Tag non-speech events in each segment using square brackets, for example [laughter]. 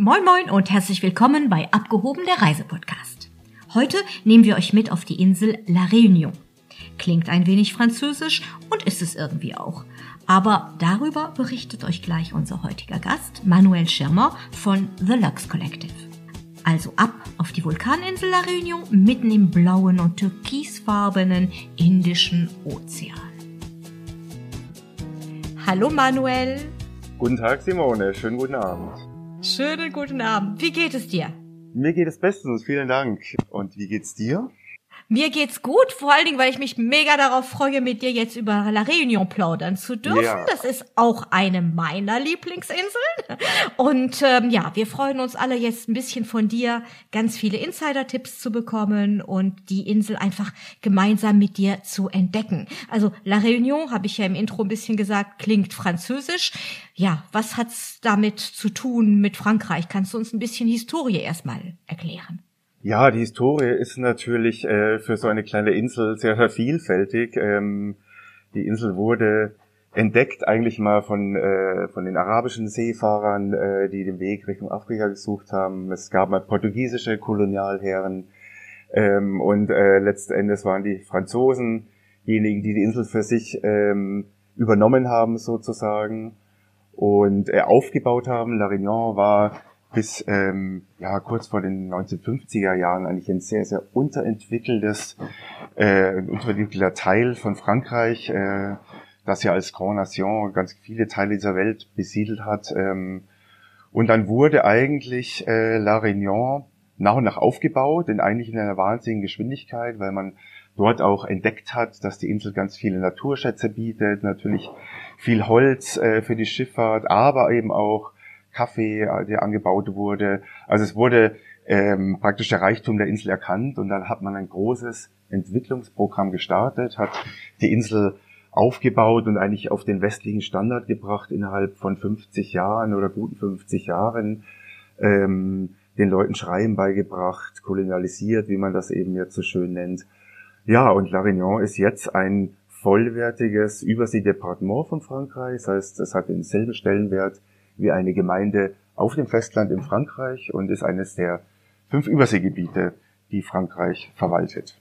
Moin Moin und herzlich willkommen bei Abgehoben der Reisepodcast. Heute nehmen wir euch mit auf die Insel La Réunion. Klingt ein wenig französisch und ist es irgendwie auch. Aber darüber berichtet euch gleich unser heutiger Gast, Manuel Schirmer von The Lux Collective. Also ab auf die Vulkaninsel La Réunion mitten im blauen und türkisfarbenen Indischen Ozean. Hallo Manuel. Guten Tag Simone, schönen guten Abend. Schönen guten Abend. Wie geht es dir? Mir geht es bestens, vielen Dank. Und wie geht's dir? Mir geht's gut, vor allen Dingen, weil ich mich mega darauf freue, mit dir jetzt über La Réunion plaudern zu dürfen. Ja. Das ist auch eine meiner Lieblingsinseln. Und ähm, ja, wir freuen uns alle jetzt ein bisschen von dir, ganz viele Insider-Tipps zu bekommen und die Insel einfach gemeinsam mit dir zu entdecken. Also La Réunion, habe ich ja im Intro ein bisschen gesagt, klingt französisch. Ja, was hat's damit zu tun mit Frankreich? Kannst du uns ein bisschen Historie erstmal erklären? Ja, die Historie ist natürlich äh, für so eine kleine Insel sehr, vielfältig. Ähm, die Insel wurde entdeckt eigentlich mal von, äh, von den arabischen Seefahrern, äh, die den Weg Richtung Afrika gesucht haben. Es gab mal portugiesische Kolonialherren ähm, und äh, letzten waren die Franzosen diejenigen, die die Insel für sich ähm, übernommen haben sozusagen und äh, aufgebaut haben. La Réunion war bis ähm, ja kurz vor den 1950er Jahren eigentlich ein sehr sehr unterentwickeltes äh, unterentwickelter Teil von Frankreich, äh, das ja als Grand Nation ganz viele Teile dieser Welt besiedelt hat. Ähm, und dann wurde eigentlich äh, La Réunion nach und nach aufgebaut, in eigentlich in einer wahnsinnigen Geschwindigkeit, weil man dort auch entdeckt hat, dass die Insel ganz viele Naturschätze bietet, natürlich viel Holz äh, für die Schifffahrt, aber eben auch Kaffee, äh, der angebaut wurde. Also es wurde ähm, praktisch der Reichtum der Insel erkannt und dann hat man ein großes Entwicklungsprogramm gestartet, hat die Insel aufgebaut und eigentlich auf den westlichen Standard gebracht innerhalb von 50 Jahren oder guten 50 Jahren. Ähm, den Leuten Schreiben beigebracht, kolonialisiert, wie man das eben jetzt so schön nennt. Ja, und La Réunion ist jetzt ein vollwertiges Überseedepartement von Frankreich. Das heißt, es hat denselben Stellenwert wie eine Gemeinde auf dem Festland in Frankreich und ist eines der fünf Überseegebiete, die Frankreich verwaltet.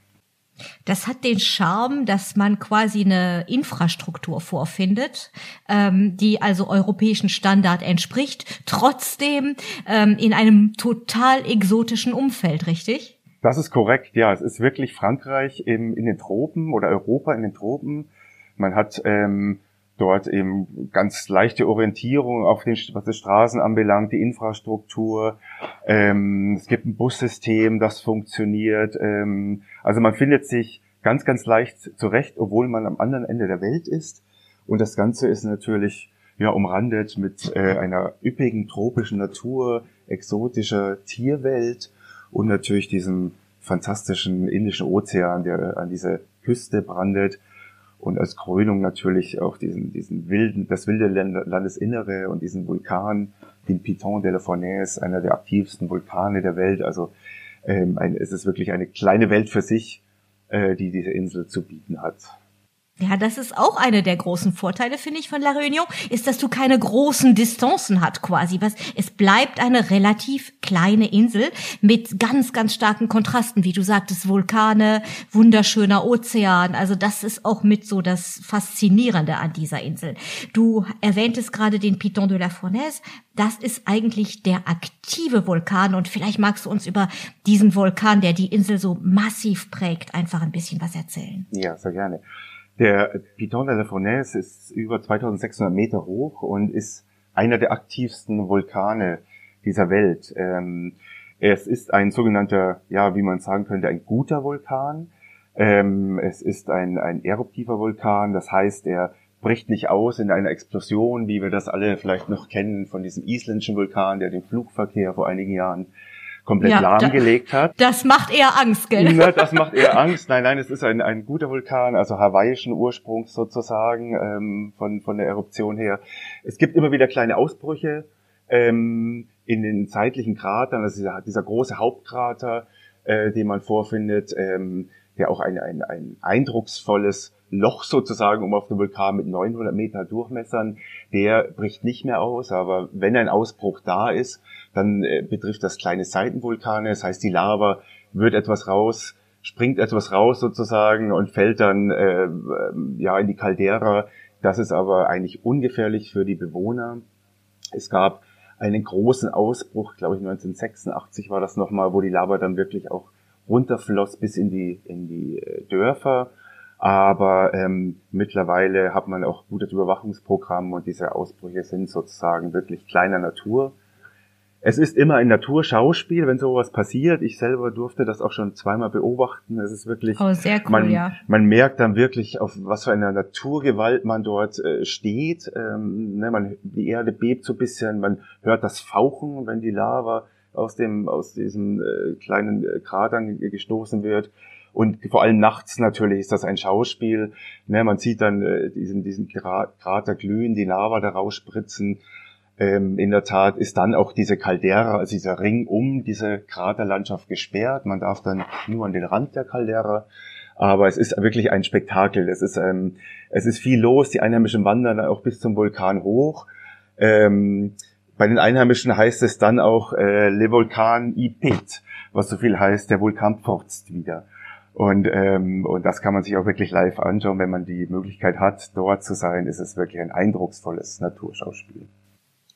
Das hat den Charme, dass man quasi eine Infrastruktur vorfindet, ähm, die also europäischen Standard entspricht, trotzdem ähm, in einem total exotischen Umfeld, richtig? Das ist korrekt, ja. Es ist wirklich Frankreich im, in den Tropen oder Europa in den Tropen. Man hat ähm, dort eben ganz leichte Orientierung auf den, was die Straßen anbelangt, die Infrastruktur. Ähm, es gibt ein Bussystem, das funktioniert. Ähm, also man findet sich ganz, ganz leicht zurecht, obwohl man am anderen Ende der Welt ist. Und das Ganze ist natürlich ja umrandet mit äh, einer üppigen tropischen Natur, exotischer Tierwelt und natürlich diesem fantastischen Indischen Ozean, der an diese Küste brandet und als Krönung natürlich auch diesen, diesen wilden, das wilde Landesinnere und diesen Vulkan, den Piton de la Fournaise, einer der aktivsten Vulkane der Welt. Also ähm, ein, es ist wirklich eine kleine Welt für sich, äh, die diese Insel zu bieten hat. Ja, das ist auch eine der großen Vorteile, finde ich, von La Réunion, ist, dass du keine großen Distanzen hat quasi. Was, es bleibt eine relativ kleine Insel mit ganz, ganz starken Kontrasten, wie du sagtest, Vulkane, wunderschöner Ozean. Also das ist auch mit so das Faszinierende an dieser Insel. Du erwähntest gerade den Piton de la Fournaise. Das ist eigentlich der aktive Vulkan und vielleicht magst du uns über diesen Vulkan, der die Insel so massiv prägt, einfach ein bisschen was erzählen. Ja, sehr gerne. Der Piton de la Fournaise ist über 2600 Meter hoch und ist einer der aktivsten Vulkane dieser Welt. Ähm, es ist ein sogenannter, ja, wie man sagen könnte, ein guter Vulkan. Ähm, es ist ein, ein eruptiver Vulkan, das heißt, er bricht nicht aus in einer Explosion, wie wir das alle vielleicht noch kennen von diesem isländischen Vulkan, der den Flugverkehr vor einigen Jahren komplett ja, lahmgelegt hat. Das macht eher Angst, gell? Ne, [laughs] das macht eher Angst. Nein, nein, es ist ein, ein guter Vulkan, also hawaiischen Ursprungs sozusagen ähm, von, von der Eruption her. Es gibt immer wieder kleine Ausbrüche ähm, in den zeitlichen Kratern, also dieser, dieser große Hauptkrater, äh, den man vorfindet, ähm, der auch ein, ein, ein eindrucksvolles Loch sozusagen, um auf den Vulkan mit 900 Meter Durchmessern, der bricht nicht mehr aus. Aber wenn ein Ausbruch da ist, dann äh, betrifft das kleine Seitenvulkane. Das heißt, die Lava wird etwas raus, springt etwas raus sozusagen und fällt dann äh, ja in die Caldera. Das ist aber eigentlich ungefährlich für die Bewohner. Es gab einen großen Ausbruch, glaube ich 1986 war das nochmal, wo die Lava dann wirklich auch runterfloss bis in die in die äh, Dörfer aber ähm, mittlerweile hat man auch gutes Überwachungsprogramm und diese Ausbrüche sind sozusagen wirklich kleiner Natur. Es ist immer ein Naturschauspiel, wenn sowas passiert. Ich selber durfte das auch schon zweimal beobachten. Es ist wirklich, oh, sehr cool, man, ja. man merkt dann wirklich, auf was für einer Naturgewalt man dort äh, steht. Ähm, ne, man, die Erde bebt so ein bisschen, man hört das Fauchen, wenn die Lava aus dem aus diesem äh, kleinen äh, Kratern gestoßen wird. Und vor allem nachts natürlich ist das ein Schauspiel. Ne, man sieht dann äh, diesen, diesen Krater glühen, die Lava da rausspritzen. Ähm, in der Tat ist dann auch diese Caldera, also dieser Ring um diese Kraterlandschaft gesperrt. Man darf dann nur an den Rand der Caldera. Aber es ist wirklich ein Spektakel. Es ist, ähm, es ist viel los. Die Einheimischen wandern auch bis zum Vulkan hoch. Ähm, bei den Einheimischen heißt es dann auch äh, Le Volcan y Pit, was so viel heißt, der Vulkan pfurzt wieder. Und, ähm, und das kann man sich auch wirklich live anschauen. Wenn man die Möglichkeit hat, dort zu sein, ist es wirklich ein eindrucksvolles Naturschauspiel.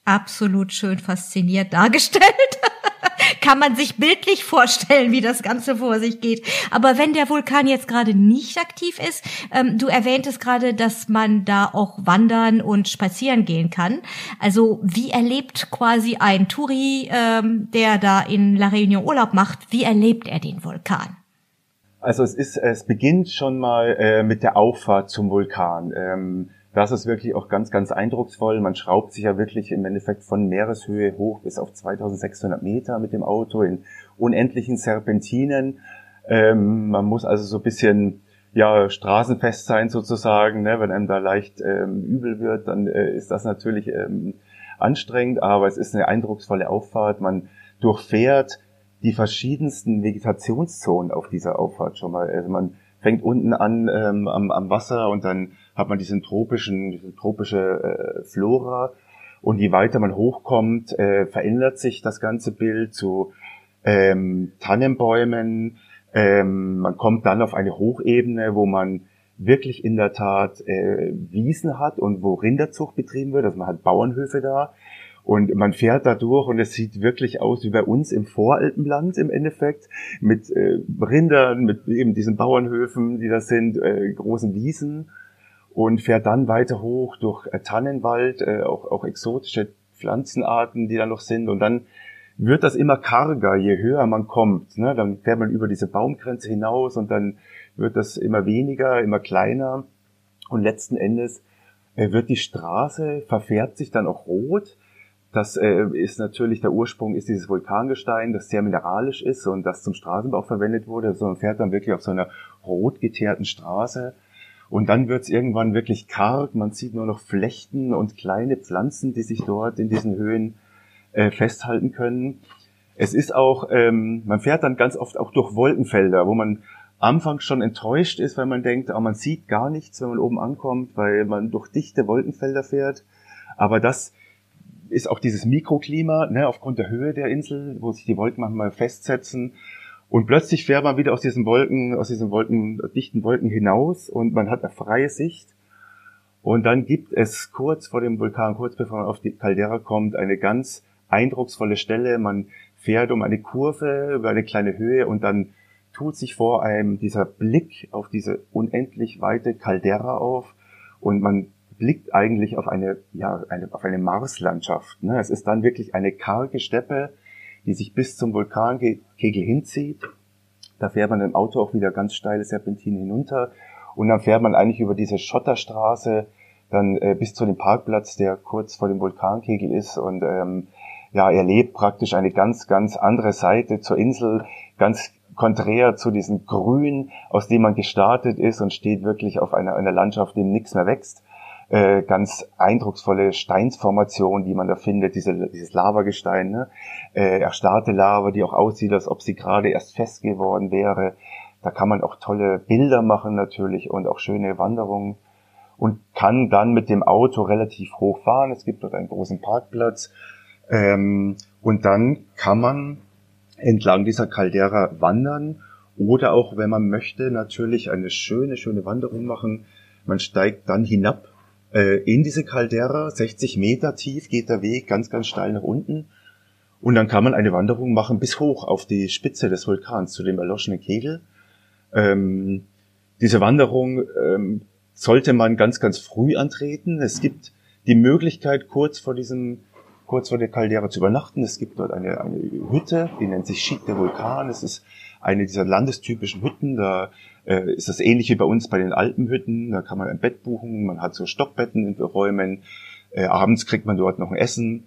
Absolut schön fasziniert dargestellt. [laughs] kann man sich bildlich vorstellen, wie das Ganze vor sich geht. Aber wenn der Vulkan jetzt gerade nicht aktiv ist, ähm, du erwähntest gerade, dass man da auch wandern und spazieren gehen kann. Also wie erlebt quasi ein Touri, ähm, der da in La Réunion Urlaub macht, wie erlebt er den Vulkan? Also es ist, es beginnt schon mal äh, mit der Auffahrt zum Vulkan. Ähm, das ist wirklich auch ganz, ganz eindrucksvoll. Man schraubt sich ja wirklich im Endeffekt von Meereshöhe hoch bis auf 2600 Meter mit dem Auto in unendlichen Serpentinen. Ähm, man muss also so ein bisschen ja straßenfest sein sozusagen. Ne? Wenn einem da leicht ähm, übel wird, dann äh, ist das natürlich ähm, anstrengend, aber es ist eine eindrucksvolle Auffahrt. Man durchfährt die verschiedensten Vegetationszonen auf dieser Auffahrt schon mal. Also man fängt unten an ähm, am, am Wasser und dann hat man diesen tropischen, diese tropische äh, Flora. Und je weiter man hochkommt, äh, verändert sich das ganze Bild zu ähm, Tannenbäumen. Ähm, man kommt dann auf eine Hochebene, wo man wirklich in der Tat äh, Wiesen hat und wo Rinderzucht betrieben wird. Also man hat Bauernhöfe da. Und man fährt da durch und es sieht wirklich aus wie bei uns im Voralpenland im Endeffekt, mit äh, Rindern, mit eben diesen Bauernhöfen, die das sind, äh, großen Wiesen und fährt dann weiter hoch durch äh, Tannenwald, äh, auch, auch exotische Pflanzenarten, die da noch sind und dann wird das immer karger, je höher man kommt. Ne? Dann fährt man über diese Baumgrenze hinaus und dann wird das immer weniger, immer kleiner und letzten Endes äh, wird die Straße, verfärbt sich dann auch rot das äh, ist natürlich der Ursprung ist dieses Vulkangestein, das sehr mineralisch ist und das zum Straßenbau verwendet wurde. So man fährt dann wirklich auf so einer rot geteerten Straße. Und dann wird's irgendwann wirklich karg. Man sieht nur noch Flechten und kleine Pflanzen, die sich dort in diesen Höhen äh, festhalten können. Es ist auch, ähm, man fährt dann ganz oft auch durch Wolkenfelder, wo man anfangs schon enttäuscht ist, weil man denkt, oh, man sieht gar nichts, wenn man oben ankommt, weil man durch dichte Wolkenfelder fährt. Aber das ist auch dieses Mikroklima, ne, aufgrund der Höhe der Insel, wo sich die Wolken manchmal festsetzen. Und plötzlich fährt man wieder aus diesen Wolken, aus diesen Wolken, dichten Wolken hinaus und man hat eine freie Sicht. Und dann gibt es kurz vor dem Vulkan, kurz bevor man auf die Caldera kommt, eine ganz eindrucksvolle Stelle. Man fährt um eine Kurve über eine kleine Höhe und dann tut sich vor einem dieser Blick auf diese unendlich weite Caldera auf und man blickt eigentlich auf eine, ja, eine, auf eine Marslandschaft. Ne? Es ist dann wirklich eine karge Steppe, die sich bis zum Vulkankegel hinzieht. Da fährt man im Auto auch wieder ganz steile Serpentinen hinunter und dann fährt man eigentlich über diese Schotterstraße dann äh, bis zu dem Parkplatz, der kurz vor dem Vulkankegel ist und ähm, ja, erlebt praktisch eine ganz, ganz andere Seite zur Insel, ganz konträr zu diesem Grün, aus dem man gestartet ist und steht wirklich auf einer, einer Landschaft, dem nichts mehr wächst äh, ganz eindrucksvolle Steinsformation, die man da findet, diese, dieses Lavagestein, ne? äh, erstarrte Lava, die auch aussieht, als ob sie gerade erst fest geworden wäre. Da kann man auch tolle Bilder machen natürlich und auch schöne Wanderungen und kann dann mit dem Auto relativ hoch fahren. Es gibt dort einen großen Parkplatz. Ähm, und dann kann man entlang dieser Caldera wandern oder auch, wenn man möchte, natürlich eine schöne, schöne Wanderung machen. Man steigt dann hinab in diese Caldera, 60 Meter tief geht der Weg, ganz, ganz steil nach unten. Und dann kann man eine Wanderung machen bis hoch auf die Spitze des Vulkans, zu dem erloschenen Kegel. Ähm, diese Wanderung ähm, sollte man ganz, ganz früh antreten. Es gibt die Möglichkeit, kurz vor diesem, kurz vor der Caldera zu übernachten. Es gibt dort eine, eine Hütte, die nennt sich Schick der Vulkan. Es ist eine dieser landestypischen Hütten. Da äh, ist das ähnlich wie bei uns bei den Alpenhütten. Da kann man ein Bett buchen. Man hat so Stockbetten in Räumen. Äh, abends kriegt man dort noch ein Essen.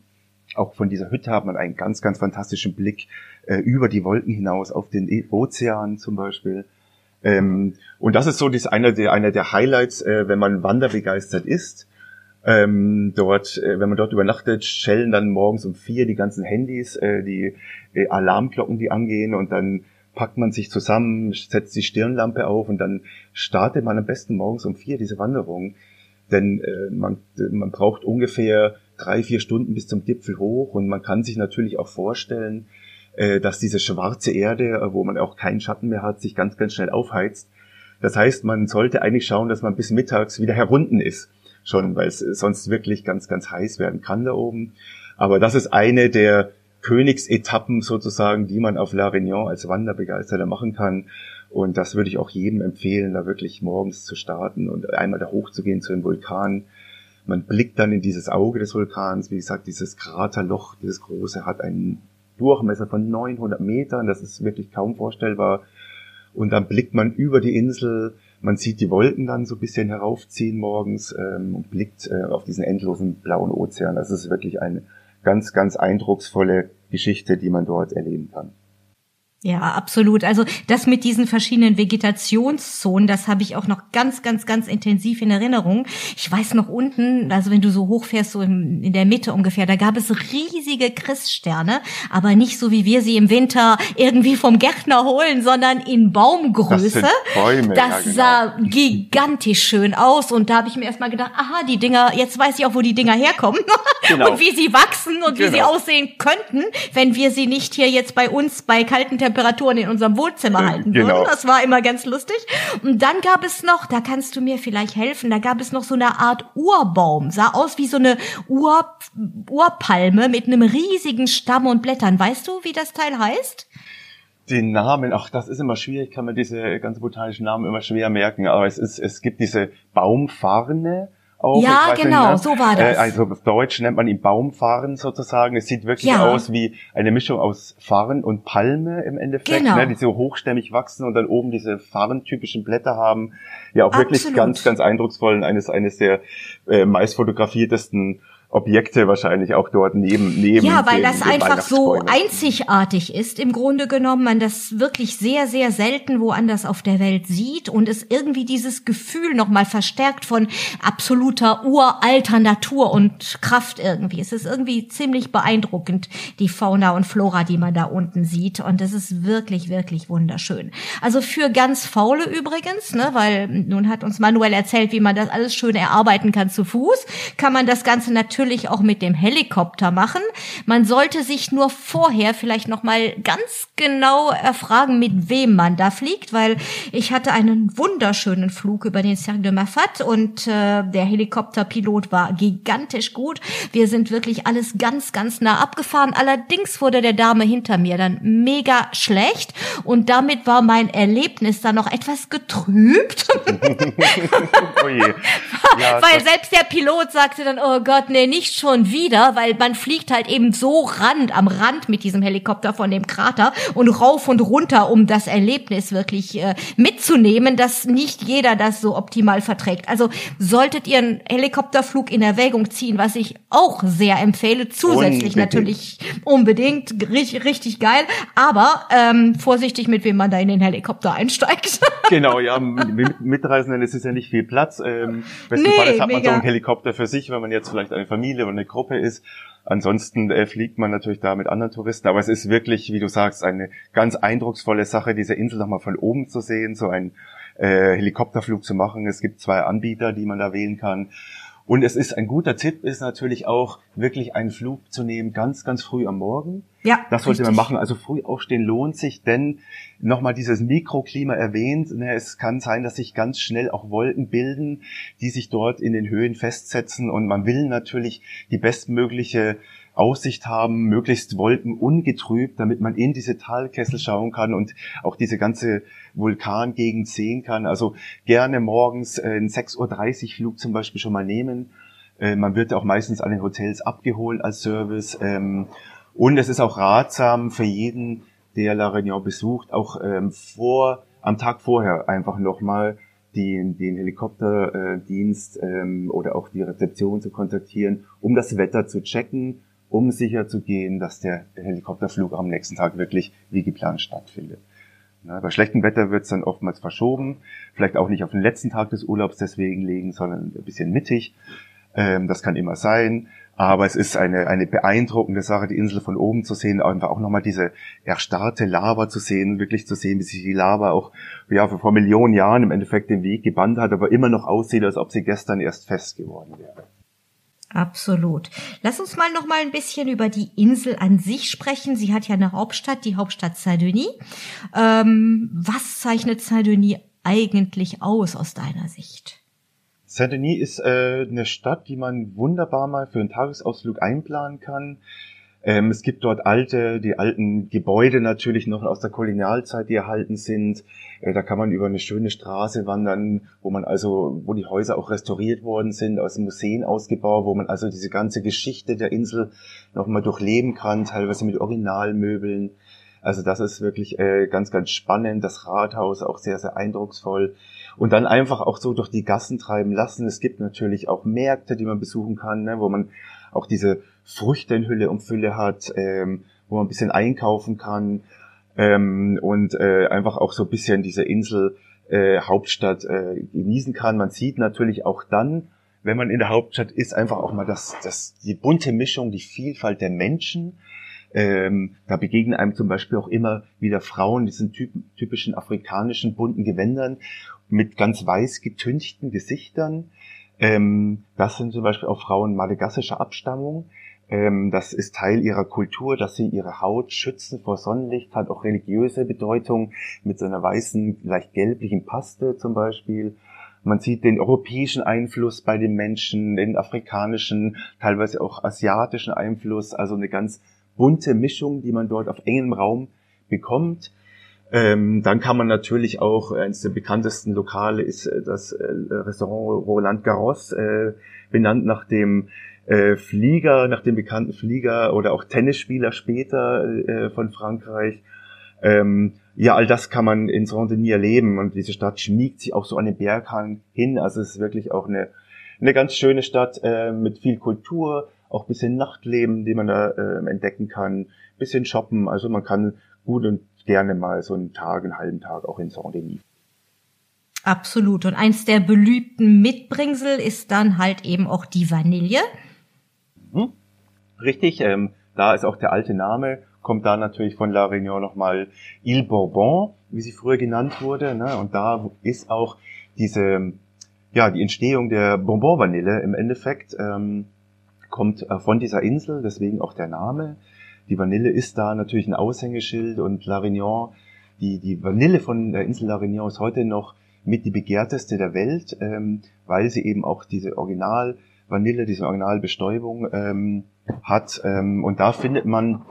Auch von dieser Hütte hat man einen ganz, ganz fantastischen Blick äh, über die Wolken hinaus auf den Ozean zum Beispiel. Ähm, und das ist so das einer der, einer der Highlights, äh, wenn man wanderbegeistert ist. Ähm, dort, äh, wenn man dort übernachtet, schellen dann morgens um vier die ganzen Handys, äh, die Alarmglocken, die angehen und dann packt man sich zusammen, setzt die Stirnlampe auf und dann startet man am besten morgens um vier diese Wanderung. Denn äh, man, man braucht ungefähr drei, vier Stunden bis zum Gipfel hoch und man kann sich natürlich auch vorstellen, äh, dass diese schwarze Erde, äh, wo man auch keinen Schatten mehr hat, sich ganz, ganz schnell aufheizt. Das heißt, man sollte eigentlich schauen, dass man bis mittags wieder herunten ist, schon, weil es sonst wirklich ganz, ganz heiß werden kann da oben. Aber das ist eine der Königsetappen sozusagen, die man auf La Réunion als Wanderbegeisterter machen kann. Und das würde ich auch jedem empfehlen, da wirklich morgens zu starten und einmal da hochzugehen zu dem Vulkan. Man blickt dann in dieses Auge des Vulkans. Wie gesagt, dieses Kraterloch, dieses große, hat einen Durchmesser von 900 Metern. Das ist wirklich kaum vorstellbar. Und dann blickt man über die Insel, man sieht die Wolken dann so ein bisschen heraufziehen morgens ähm, und blickt äh, auf diesen endlosen blauen Ozean. Das ist wirklich eine ganz, ganz eindrucksvolle Geschichte, die man dort erleben kann. Ja, absolut. Also das mit diesen verschiedenen Vegetationszonen, das habe ich auch noch ganz, ganz, ganz intensiv in Erinnerung. Ich weiß noch unten, also wenn du so hochfährst, so in, in der Mitte ungefähr, da gab es riesige Christsterne, aber nicht so wie wir sie im Winter irgendwie vom Gärtner holen, sondern in Baumgröße. Das, Bäume, das ja, genau. sah gigantisch schön aus und da habe ich mir erstmal gedacht, aha, die Dinger, jetzt weiß ich auch, wo die Dinger herkommen [laughs] genau. und wie sie wachsen und genau. wie sie genau. aussehen könnten, wenn wir sie nicht hier jetzt bei uns bei kalten Temperaturen Temperaturen in unserem Wohnzimmer äh, halten genau. würden. Das war immer ganz lustig. Und dann gab es noch, da kannst du mir vielleicht helfen, da gab es noch so eine Art Urbaum. Sah aus wie so eine Ur, Urpalme mit einem riesigen Stamm und Blättern. Weißt du, wie das Teil heißt? Den Namen, ach, das ist immer schwierig, kann man diese ganz botanischen Namen immer schwer merken. Aber es ist, es gibt diese Baumfarne, auch. Ja, genau, nicht, so war das. Äh, also auf Deutsch nennt man ihn Baumfahren sozusagen. Es sieht wirklich ja. aus wie eine Mischung aus Farn und Palme im Endeffekt, genau. ne, die so hochstämmig wachsen und dann oben diese farntypischen Blätter haben. Ja, auch Absolut. wirklich ganz, ganz eindrucksvoll und eines, eines der äh, meist fotografiertesten Objekte wahrscheinlich auch dort neben neben Ja, weil den, das einfach so einzigartig ist im Grunde genommen, man das wirklich sehr sehr selten woanders auf der Welt sieht und es irgendwie dieses Gefühl noch mal verstärkt von absoluter uralter Natur und Kraft irgendwie. Es ist irgendwie ziemlich beeindruckend die Fauna und Flora, die man da unten sieht und es ist wirklich wirklich wunderschön. Also für ganz faule übrigens, ne, weil nun hat uns Manuel erzählt, wie man das alles schön erarbeiten kann zu Fuß, kann man das ganze natürlich natürlich auch mit dem Helikopter machen. Man sollte sich nur vorher vielleicht noch mal ganz genau erfragen, mit wem man da fliegt, weil ich hatte einen wunderschönen Flug über den Cercle de Mafat und äh, der Helikopterpilot war gigantisch gut. Wir sind wirklich alles ganz, ganz nah abgefahren. Allerdings wurde der Dame hinter mir dann mega schlecht und damit war mein Erlebnis dann noch etwas getrübt. [laughs] oh je. [laughs] Ja, weil selbst der Pilot sagte dann, oh Gott, nee, nicht schon wieder, weil man fliegt halt eben so rand, am Rand mit diesem Helikopter von dem Krater und rauf und runter, um das Erlebnis wirklich äh, mitzunehmen, dass nicht jeder das so optimal verträgt. Also solltet ihr einen Helikopterflug in Erwägung ziehen, was ich auch sehr empfehle, zusätzlich unbedingt. natürlich unbedingt, richtig, richtig geil, aber ähm, vorsichtig, mit wem man da in den Helikopter einsteigt. [laughs] genau, ja, mit Mitreisenden ist es ja nicht viel Platz. Ähm, besten nee, hat man so einen Helikopter für sich, wenn man jetzt vielleicht eine Familie oder eine Gruppe ist. Ansonsten äh, fliegt man natürlich da mit anderen Touristen, aber es ist wirklich, wie du sagst, eine ganz eindrucksvolle Sache, diese Insel nochmal von oben zu sehen, so einen äh, Helikopterflug zu machen. Es gibt zwei Anbieter, die man da wählen kann. Und es ist ein guter Tipp, ist natürlich auch wirklich einen Flug zu nehmen, ganz, ganz früh am Morgen. Ja. Das sollte richtig. man machen. Also früh aufstehen lohnt sich, denn nochmal dieses Mikroklima erwähnt. Ne, es kann sein, dass sich ganz schnell auch Wolken bilden, die sich dort in den Höhen festsetzen. Und man will natürlich die bestmögliche Aussicht haben, möglichst wolkenungetrübt, damit man in diese Talkessel schauen kann und auch diese ganze Vulkangegend sehen kann. Also gerne morgens äh, einen 6.30 Uhr Flug zum Beispiel schon mal nehmen. Äh, man wird auch meistens an den Hotels abgeholt als Service. Ähm, und es ist auch ratsam für jeden, der La Réunion besucht, auch ähm, vor, am Tag vorher einfach nochmal den, den Helikopterdienst ähm, oder auch die Rezeption zu kontaktieren, um das Wetter zu checken um sicher zu gehen, dass der Helikopterflug am nächsten Tag wirklich wie geplant stattfindet. Na, bei schlechtem Wetter wird es dann oftmals verschoben, vielleicht auch nicht auf den letzten Tag des Urlaubs deswegen legen, sondern ein bisschen mittig. Ähm, das kann immer sein. Aber es ist eine, eine beeindruckende Sache, die Insel von oben zu sehen, einfach auch nochmal diese erstarrte Lava zu sehen, wirklich zu sehen, wie sich die Lava auch ja, vor Millionen Jahren im Endeffekt den Weg gebannt hat, aber immer noch aussieht, als ob sie gestern erst fest geworden wäre. Absolut. Lass uns mal noch mal ein bisschen über die Insel an sich sprechen. Sie hat ja eine Hauptstadt, die Hauptstadt Saint-Denis. Ähm, was zeichnet Saint-Denis eigentlich aus aus deiner Sicht? Saint-Denis ist äh, eine Stadt, die man wunderbar mal für einen Tagesausflug einplanen kann. Ähm, es gibt dort alte, die alten Gebäude natürlich noch aus der Kolonialzeit, die erhalten sind. Äh, da kann man über eine schöne Straße wandern, wo man also, wo die Häuser auch restauriert worden sind, aus Museen ausgebaut, wo man also diese ganze Geschichte der Insel nochmal durchleben kann, teilweise mit Originalmöbeln. Also das ist wirklich äh, ganz, ganz spannend. Das Rathaus auch sehr, sehr eindrucksvoll. Und dann einfach auch so durch die Gassen treiben lassen. Es gibt natürlich auch Märkte, die man besuchen kann, ne, wo man auch diese Früchte in Hülle und Fülle hat, ähm, wo man ein bisschen einkaufen kann ähm, und äh, einfach auch so ein bisschen diese Insel äh, Hauptstadt äh, genießen kann. Man sieht natürlich auch dann, wenn man in der Hauptstadt ist, einfach auch mal das, das, die bunte Mischung, die Vielfalt der Menschen. Ähm, da begegnen einem zum Beispiel auch immer wieder Frauen, diesen typ, typischen afrikanischen bunten Gewändern mit ganz weiß getünchten Gesichtern. Ähm, das sind zum Beispiel auch Frauen madagassischer Abstammung. Ähm, das ist Teil ihrer Kultur, dass sie ihre Haut schützen vor Sonnenlicht, hat auch religiöse Bedeutung mit so einer weißen, leicht gelblichen Paste zum Beispiel. Man sieht den europäischen Einfluss bei den Menschen, den afrikanischen, teilweise auch asiatischen Einfluss, also eine ganz bunte Mischung, die man dort auf engem Raum bekommt. Ähm, dann kann man natürlich auch, eines der bekanntesten Lokale ist äh, das äh, Restaurant Roland Garros, äh, benannt nach dem äh, Flieger, nach dem bekannten Flieger oder auch Tennisspieler später äh, von Frankreich. Ähm, ja, all das kann man in Saint-Denis erleben und diese Stadt schmiegt sich auch so an den Berghang hin. Also es ist wirklich auch eine, eine ganz schöne Stadt äh, mit viel Kultur, auch bisschen Nachtleben, die man da äh, entdecken kann, bisschen shoppen. Also man kann gut und gerne mal so einen Tag, einen halben Tag auch in Saint-Denis. Absolut. Und eins der beliebten Mitbringsel ist dann halt eben auch die Vanille. Hm? Richtig, ähm, da ist auch der alte Name, kommt da natürlich von La Réunion nochmal Il Bourbon, wie sie früher genannt wurde. Ne? Und da ist auch diese, ja, die Entstehung der Bonbon-Vanille im Endeffekt ähm, kommt äh, von dieser Insel, deswegen auch der Name. Die Vanille ist da natürlich ein Aushängeschild und La Réunion, die, die Vanille von der Insel La Réunion ist heute noch mit die begehrteste der Welt, ähm, weil sie eben auch diese Original Vanille, diese Originalbestäubung ähm, hat. Ähm, und da findet man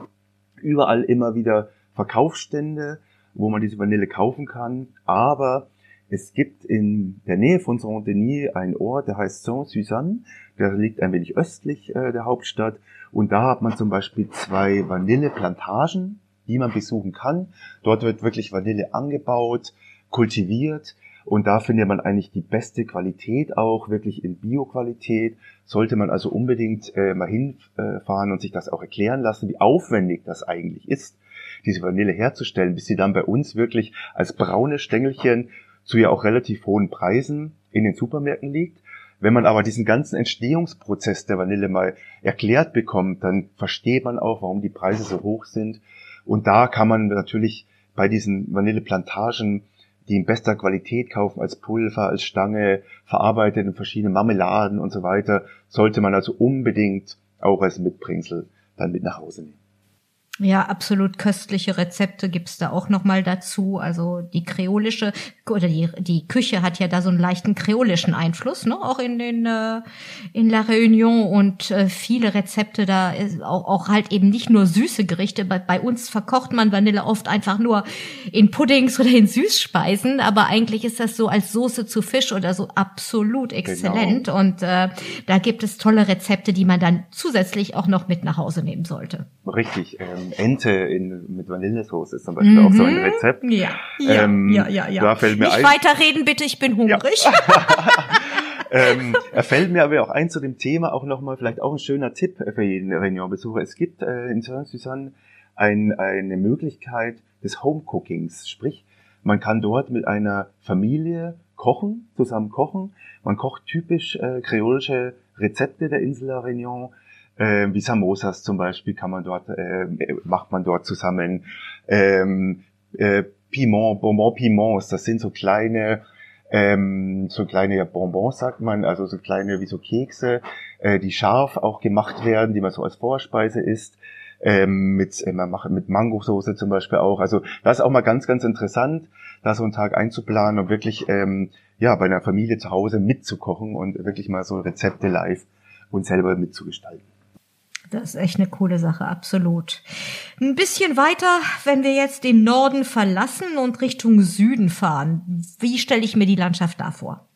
überall immer wieder Verkaufsstände, wo man diese Vanille kaufen kann. Aber es gibt in der Nähe von Saint-Denis einen Ort, der heißt Saint-Suzanne. Der liegt ein wenig östlich äh, der Hauptstadt. Und da hat man zum Beispiel zwei Vanilleplantagen, die man besuchen kann. Dort wird wirklich Vanille angebaut, kultiviert und da findet man eigentlich die beste Qualität auch, wirklich in Bio-Qualität. Sollte man also unbedingt äh, mal hinfahren und sich das auch erklären lassen, wie aufwendig das eigentlich ist, diese Vanille herzustellen, bis sie dann bei uns wirklich als braune Stängelchen zu ja auch relativ hohen Preisen in den Supermärkten liegt. Wenn man aber diesen ganzen Entstehungsprozess der Vanille mal erklärt bekommt, dann versteht man auch, warum die Preise so hoch sind. Und da kann man natürlich bei diesen Vanilleplantagen die in bester Qualität kaufen als Pulver, als Stange, verarbeitet in verschiedenen Marmeladen und so weiter, sollte man also unbedingt auch als Mitbringsel dann mit nach Hause nehmen. Ja, absolut köstliche Rezepte gibt's da auch noch mal dazu. Also die kreolische oder die, die Küche hat ja da so einen leichten kreolischen Einfluss, ne? Auch in den äh, in La Réunion und äh, viele Rezepte da ist auch, auch halt eben nicht nur süße Gerichte. Bei, bei uns verkocht man Vanille oft einfach nur in Puddings oder in Süßspeisen, aber eigentlich ist das so als Soße zu Fisch oder so absolut genau. exzellent. Genau. Und äh, da gibt es tolle Rezepte, die man dann zusätzlich auch noch mit nach Hause nehmen sollte. Richtig. Ähm Ente in, mit Vanillesoße ist zum Beispiel mhm. auch so ein mhm. Rezept. Ja, ja, ähm, ja, ja. ja. Fällt mir Nicht ein, weiterreden bitte, ich bin hungrig. Ja. [laughs] ähm, er fällt mir aber auch ein zu dem Thema auch nochmal vielleicht auch ein schöner Tipp für jeden Réunion-Besucher. Es gibt äh, in Saint-Suzanne ein, eine Möglichkeit des Homecookings, sprich man kann dort mit einer Familie kochen, zusammen kochen. Man kocht typisch äh, kreolische Rezepte der Insel La Réunion äh, wie Samosas zum Beispiel kann man dort, äh, macht man dort zusammen. Ähm, äh, Piment, Bonbon Piments, das sind so kleine, ähm, so kleine Bonbons sagt man, also so kleine wie so Kekse, äh, die scharf auch gemacht werden, die man so als Vorspeise isst. Ähm, mit, äh, man macht mit Mangosoße zum Beispiel auch. Also das ist auch mal ganz, ganz interessant, da so einen Tag einzuplanen und wirklich ähm, ja bei einer Familie zu Hause mitzukochen und wirklich mal so Rezepte live und selber mitzugestalten. Das ist echt eine coole Sache, absolut. Ein bisschen weiter, wenn wir jetzt den Norden verlassen und Richtung Süden fahren. Wie stelle ich mir die Landschaft da vor?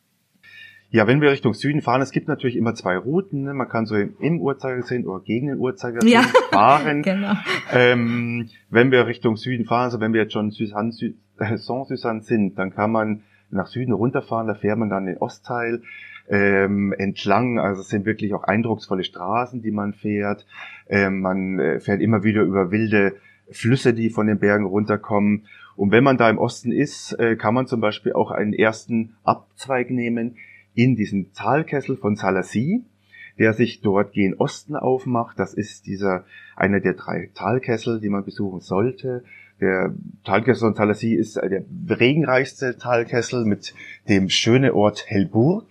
Ja, wenn wir Richtung Süden fahren, es gibt natürlich immer zwei Routen. Ne? Man kann so im Uhrzeigersinn oder gegen den Uhrzeigersinn ja. fahren. [laughs] genau. Ähm, wenn wir Richtung Süden fahren, also wenn wir jetzt schon äh, Saint-Suzanne sind, dann kann man nach Süden runterfahren, da fährt man dann den Ostteil ähm, entlang. Also es sind wirklich auch eindrucksvolle Straßen, die man fährt. Ähm, man äh, fährt immer wieder über wilde Flüsse, die von den Bergen runterkommen. Und wenn man da im Osten ist, äh, kann man zum Beispiel auch einen ersten Abzweig nehmen in diesen Talkessel von Salassi, der sich dort gen Osten aufmacht. Das ist dieser einer der drei Talkessel, die man besuchen sollte. Der Talkessel von Salassi ist der regenreichste Talkessel mit dem schönen Ort Hellburg.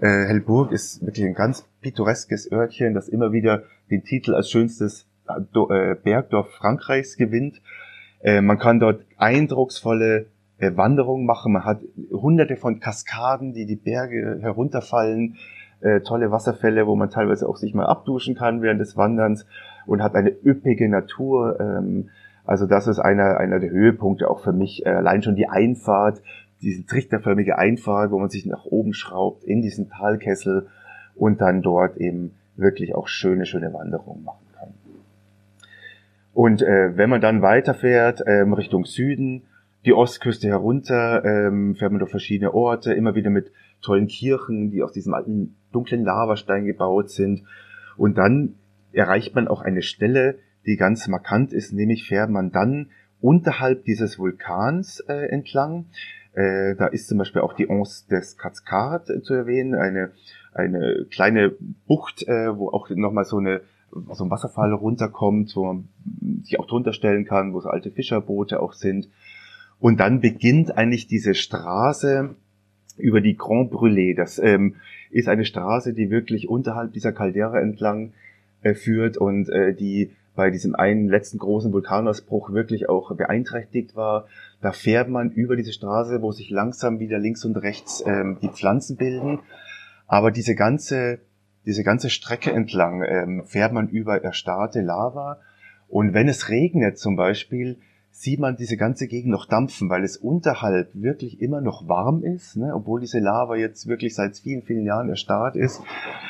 Äh, Hellburg ist wirklich ein ganz pittoreskes Örtchen, das immer wieder den Titel als schönstes äh, Bergdorf Frankreichs gewinnt. Äh, man kann dort eindrucksvolle äh, Wanderungen machen. Man hat hunderte von Kaskaden, die die Berge herunterfallen. Äh, tolle Wasserfälle, wo man teilweise auch sich mal abduschen kann während des Wanderns und hat eine üppige Natur. Ähm, also das ist einer, einer der Höhepunkte auch für mich. Äh, allein schon die Einfahrt diese trichterförmige Einfahrt, wo man sich nach oben schraubt in diesen Talkessel und dann dort eben wirklich auch schöne, schöne Wanderungen machen kann. Und äh, wenn man dann weiterfährt ähm, Richtung Süden, die Ostküste herunter, ähm, fährt man durch verschiedene Orte, immer wieder mit tollen Kirchen, die aus diesem alten dunklen Lavastein gebaut sind. Und dann erreicht man auch eine Stelle, die ganz markant ist, nämlich fährt man dann unterhalb dieses Vulkans äh, entlang. Äh, da ist zum Beispiel auch die Anse des Cascades äh, zu erwähnen, eine, eine kleine Bucht, äh, wo auch nochmal so eine so ein Wasserfall runterkommt, wo man sich auch drunter stellen kann, wo so alte Fischerboote auch sind. Und dann beginnt eigentlich diese Straße über die Grand Brûlé. Das ähm, ist eine Straße, die wirklich unterhalb dieser Caldera entlang äh, führt und äh, die bei diesem einen letzten großen Vulkanausbruch wirklich auch beeinträchtigt war. Da fährt man über diese Straße, wo sich langsam wieder links und rechts ähm, die Pflanzen bilden. Aber diese ganze, diese ganze Strecke entlang ähm, fährt man über erstarrte Lava. Und wenn es regnet zum Beispiel, sieht man diese ganze Gegend noch dampfen, weil es unterhalb wirklich immer noch warm ist, ne? obwohl diese Lava jetzt wirklich seit vielen, vielen Jahren erstarrt ist.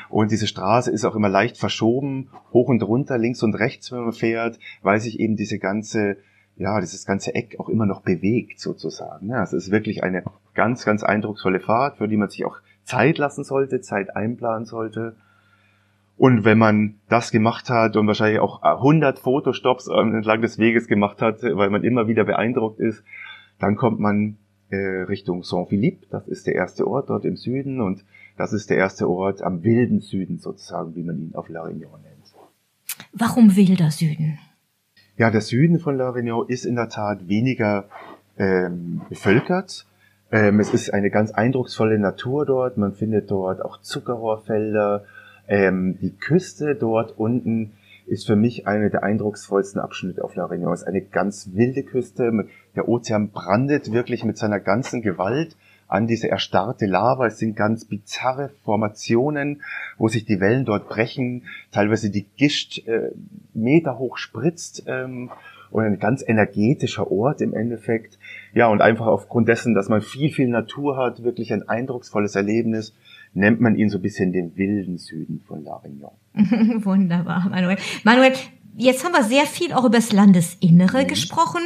Und diese Straße ist auch immer leicht verschoben, hoch und runter, links und rechts, wenn man fährt, weil sich eben diese ganze ja, dieses ganze Eck auch immer noch bewegt sozusagen. Ja, es ist wirklich eine ganz, ganz eindrucksvolle Fahrt, für die man sich auch Zeit lassen sollte, Zeit einplanen sollte. Und wenn man das gemacht hat und wahrscheinlich auch 100 Fotostops entlang des Weges gemacht hat, weil man immer wieder beeindruckt ist, dann kommt man äh, Richtung Saint-Philippe. Das ist der erste Ort dort im Süden und Das ist der erste Ort am wilden Süden sozusagen, wie man ihn auf La Réunion nennt. Warum wilder Süden? Ja, der Süden von La Réunion ist in der Tat weniger ähm, bevölkert. Ähm, es ist eine ganz eindrucksvolle Natur dort. Man findet dort auch Zuckerrohrfelder. Ähm, die Küste dort unten ist für mich eine der eindrucksvollsten Abschnitte auf La Réunion. Es ist eine ganz wilde Küste. Der Ozean brandet wirklich mit seiner ganzen Gewalt an diese erstarrte Lava. Es sind ganz bizarre Formationen, wo sich die Wellen dort brechen, teilweise die Gischt äh, Meter hoch spritzt ähm, und ein ganz energetischer Ort im Endeffekt. Ja, und einfach aufgrund dessen, dass man viel, viel Natur hat, wirklich ein eindrucksvolles Erlebnis, nennt man ihn so ein bisschen den wilden Süden von La Réunion. [laughs] Wunderbar, Manuel. Manuel, Jetzt haben wir sehr viel auch über das Landesinnere mhm. gesprochen.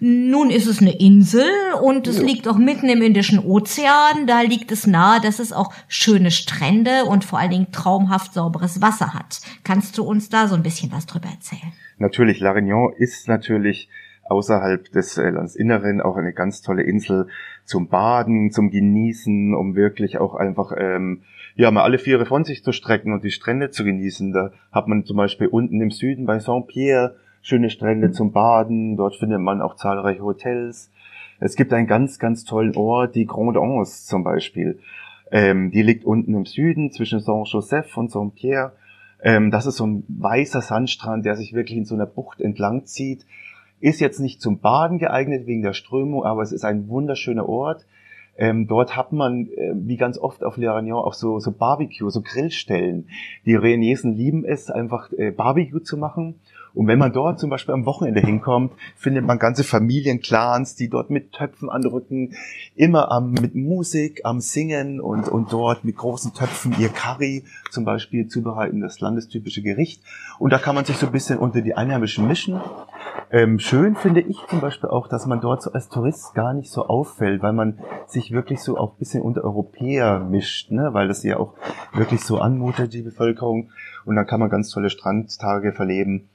Nun ist es eine Insel und es ja. liegt auch mitten im Indischen Ozean. Da liegt es nahe, dass es auch schöne Strände und vor allen Dingen traumhaft sauberes Wasser hat. Kannst du uns da so ein bisschen was drüber erzählen? Natürlich, La Réunion ist natürlich außerhalb des äh, Landesinneren auch eine ganz tolle Insel zum Baden, zum Genießen, um wirklich auch einfach ähm, ja mal alle Viere von sich zu strecken und die Strände zu genießen. Da hat man zum Beispiel unten im Süden bei Saint-Pierre schöne Strände zum Baden. Dort findet man auch zahlreiche Hotels. Es gibt einen ganz, ganz tollen Ort, die Grande Anse zum Beispiel. Ähm, die liegt unten im Süden zwischen Saint-Joseph und Saint-Pierre. Ähm, das ist so ein weißer Sandstrand, der sich wirklich in so einer Bucht entlang zieht. Ist jetzt nicht zum Baden geeignet wegen der Strömung, aber es ist ein wunderschöner Ort. Ähm, dort hat man, äh, wie ganz oft auf Le Réunion, auch so, so Barbecue, so Grillstellen. Die Réuniesen lieben es, einfach äh, Barbecue zu machen. Und wenn man dort zum Beispiel am Wochenende hinkommt, findet man ganze Familienclans, die dort mit Töpfen anrücken, immer am, mit Musik, am Singen und, und dort mit großen Töpfen ihr Curry zum Beispiel zubereiten, das landestypische Gericht. Und da kann man sich so ein bisschen unter die Einheimischen mischen. Ähm, schön finde ich zum Beispiel auch, dass man dort so als Tourist gar nicht so auffällt, weil man sich wirklich so auch ein bisschen unter Europäer mischt, ne? weil das ja auch wirklich so anmutet, die Bevölkerung. Und dann kann man ganz tolle Strandtage verleben.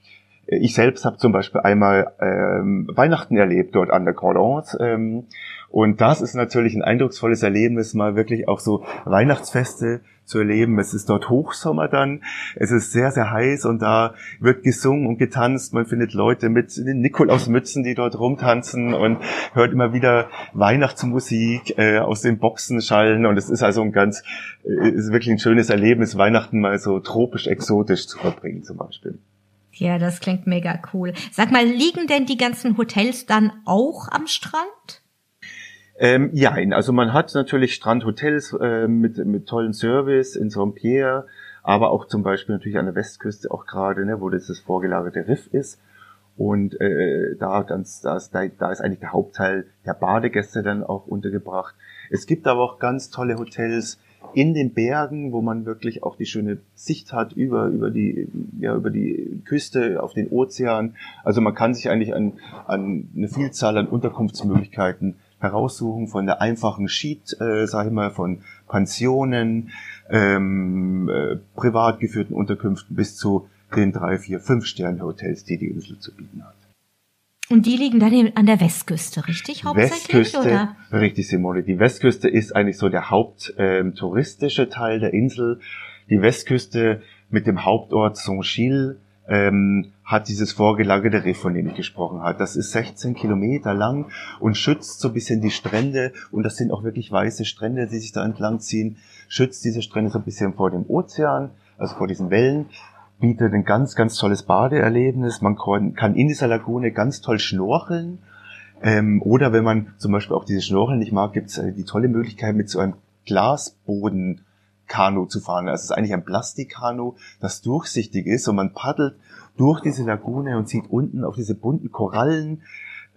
Ich selbst habe zum Beispiel einmal ähm, Weihnachten erlebt dort an der Cordons. Ähm, und das ist natürlich ein eindrucksvolles Erlebnis, mal wirklich auch so Weihnachtsfeste zu erleben. Es ist dort Hochsommer dann. Es ist sehr, sehr heiß und da wird gesungen und getanzt. Man findet Leute mit Nikolausmützen, die dort rumtanzen und hört immer wieder Weihnachtsmusik äh, aus den Boxen schallen. Und es ist also ein ganz, äh, ist wirklich ein schönes Erlebnis, Weihnachten mal so tropisch exotisch zu verbringen zum Beispiel. Ja, das klingt mega cool. Sag mal, liegen denn die ganzen Hotels dann auch am Strand? Ähm, ja, also man hat natürlich Strandhotels äh, mit, mit tollen Service in Saint-Pierre, aber auch zum Beispiel natürlich an der Westküste auch gerade, ne, wo das, das vorgelagerte Riff ist. Und äh, da, ganz, da, ist, da, da ist eigentlich der Hauptteil der Badegäste dann auch untergebracht. Es gibt aber auch ganz tolle Hotels, in den Bergen, wo man wirklich auch die schöne Sicht hat über, über die, ja, über die Küste, auf den Ozean. Also man kann sich eigentlich an, an eine Vielzahl an Unterkunftsmöglichkeiten heraussuchen, von der einfachen Sheet, äh, sag ich mal, von Pensionen, ähm, äh, privat geführten Unterkünften bis zu den drei, vier, fünf Sterne Hotels, die die Insel zu bieten hat. Und die liegen dann an der Westküste, richtig? Hauptsächlich, Westküste, oder? richtig, Simone. Die Westküste ist eigentlich so der haupttouristische ähm, Teil der Insel. Die Westküste mit dem Hauptort Saint-Gilles ähm, hat dieses vorgelagerte Riff, von dem ich gesprochen habe. Das ist 16 Kilometer lang und schützt so ein bisschen die Strände. Und das sind auch wirklich weiße Strände, die sich da entlang ziehen. Schützt diese Strände so ein bisschen vor dem Ozean, also vor diesen Wellen bietet ein ganz, ganz tolles Badeerlebnis. Man kann in dieser Lagune ganz toll schnorcheln. Ähm, oder wenn man zum Beispiel auch dieses Schnorcheln nicht mag, gibt es äh, die tolle Möglichkeit, mit so einem Glasboden Kanu zu fahren. Also es ist eigentlich ein Plastikkanu, das durchsichtig ist und man paddelt durch diese Lagune und sieht unten auf diese bunten Korallen.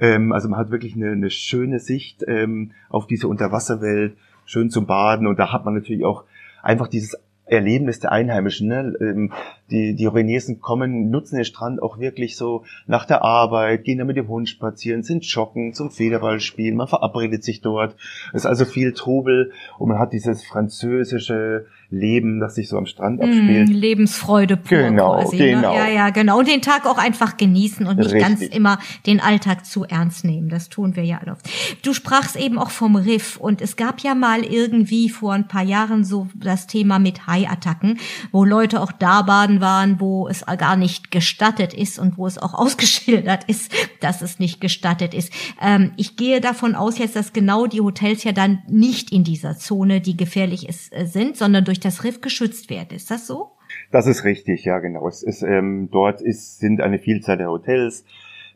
Ähm, also man hat wirklich eine, eine schöne Sicht ähm, auf diese Unterwasserwelt, schön zum Baden und da hat man natürlich auch einfach dieses Erlebnis der Einheimischen. Ne? Ähm, die, die Renesen kommen, nutzen den Strand auch wirklich so nach der Arbeit, gehen da mit dem Hund spazieren, sind joggen, zum Federballspielen, man verabredet sich dort. Es ist also viel Trubel und man hat dieses französische, Leben, das sich so am Strand mm, abspielt. Mm, Lebensfreude pur genau, quasi. Ne? Genau. Ne? Ja, ja, genau. Und den Tag auch einfach genießen und nicht Richtig. ganz immer den Alltag zu ernst nehmen. Das tun wir ja alle oft. Du sprachst eben auch vom Riff und es gab ja mal irgendwie vor ein paar Jahren so das Thema mit Haiattacken, wo Leute auch da baden waren, wo es gar nicht gestattet ist und wo es auch [laughs] ausgeschildert ist, dass es nicht gestattet ist. Ähm, ich gehe davon aus jetzt, dass genau die Hotels ja dann nicht in dieser Zone, die gefährlich ist, äh, sind, sondern durch das Riff geschützt werden. Ist das so? Das ist richtig, ja genau. Es ist, ähm, dort ist, sind eine Vielzahl der Hotels.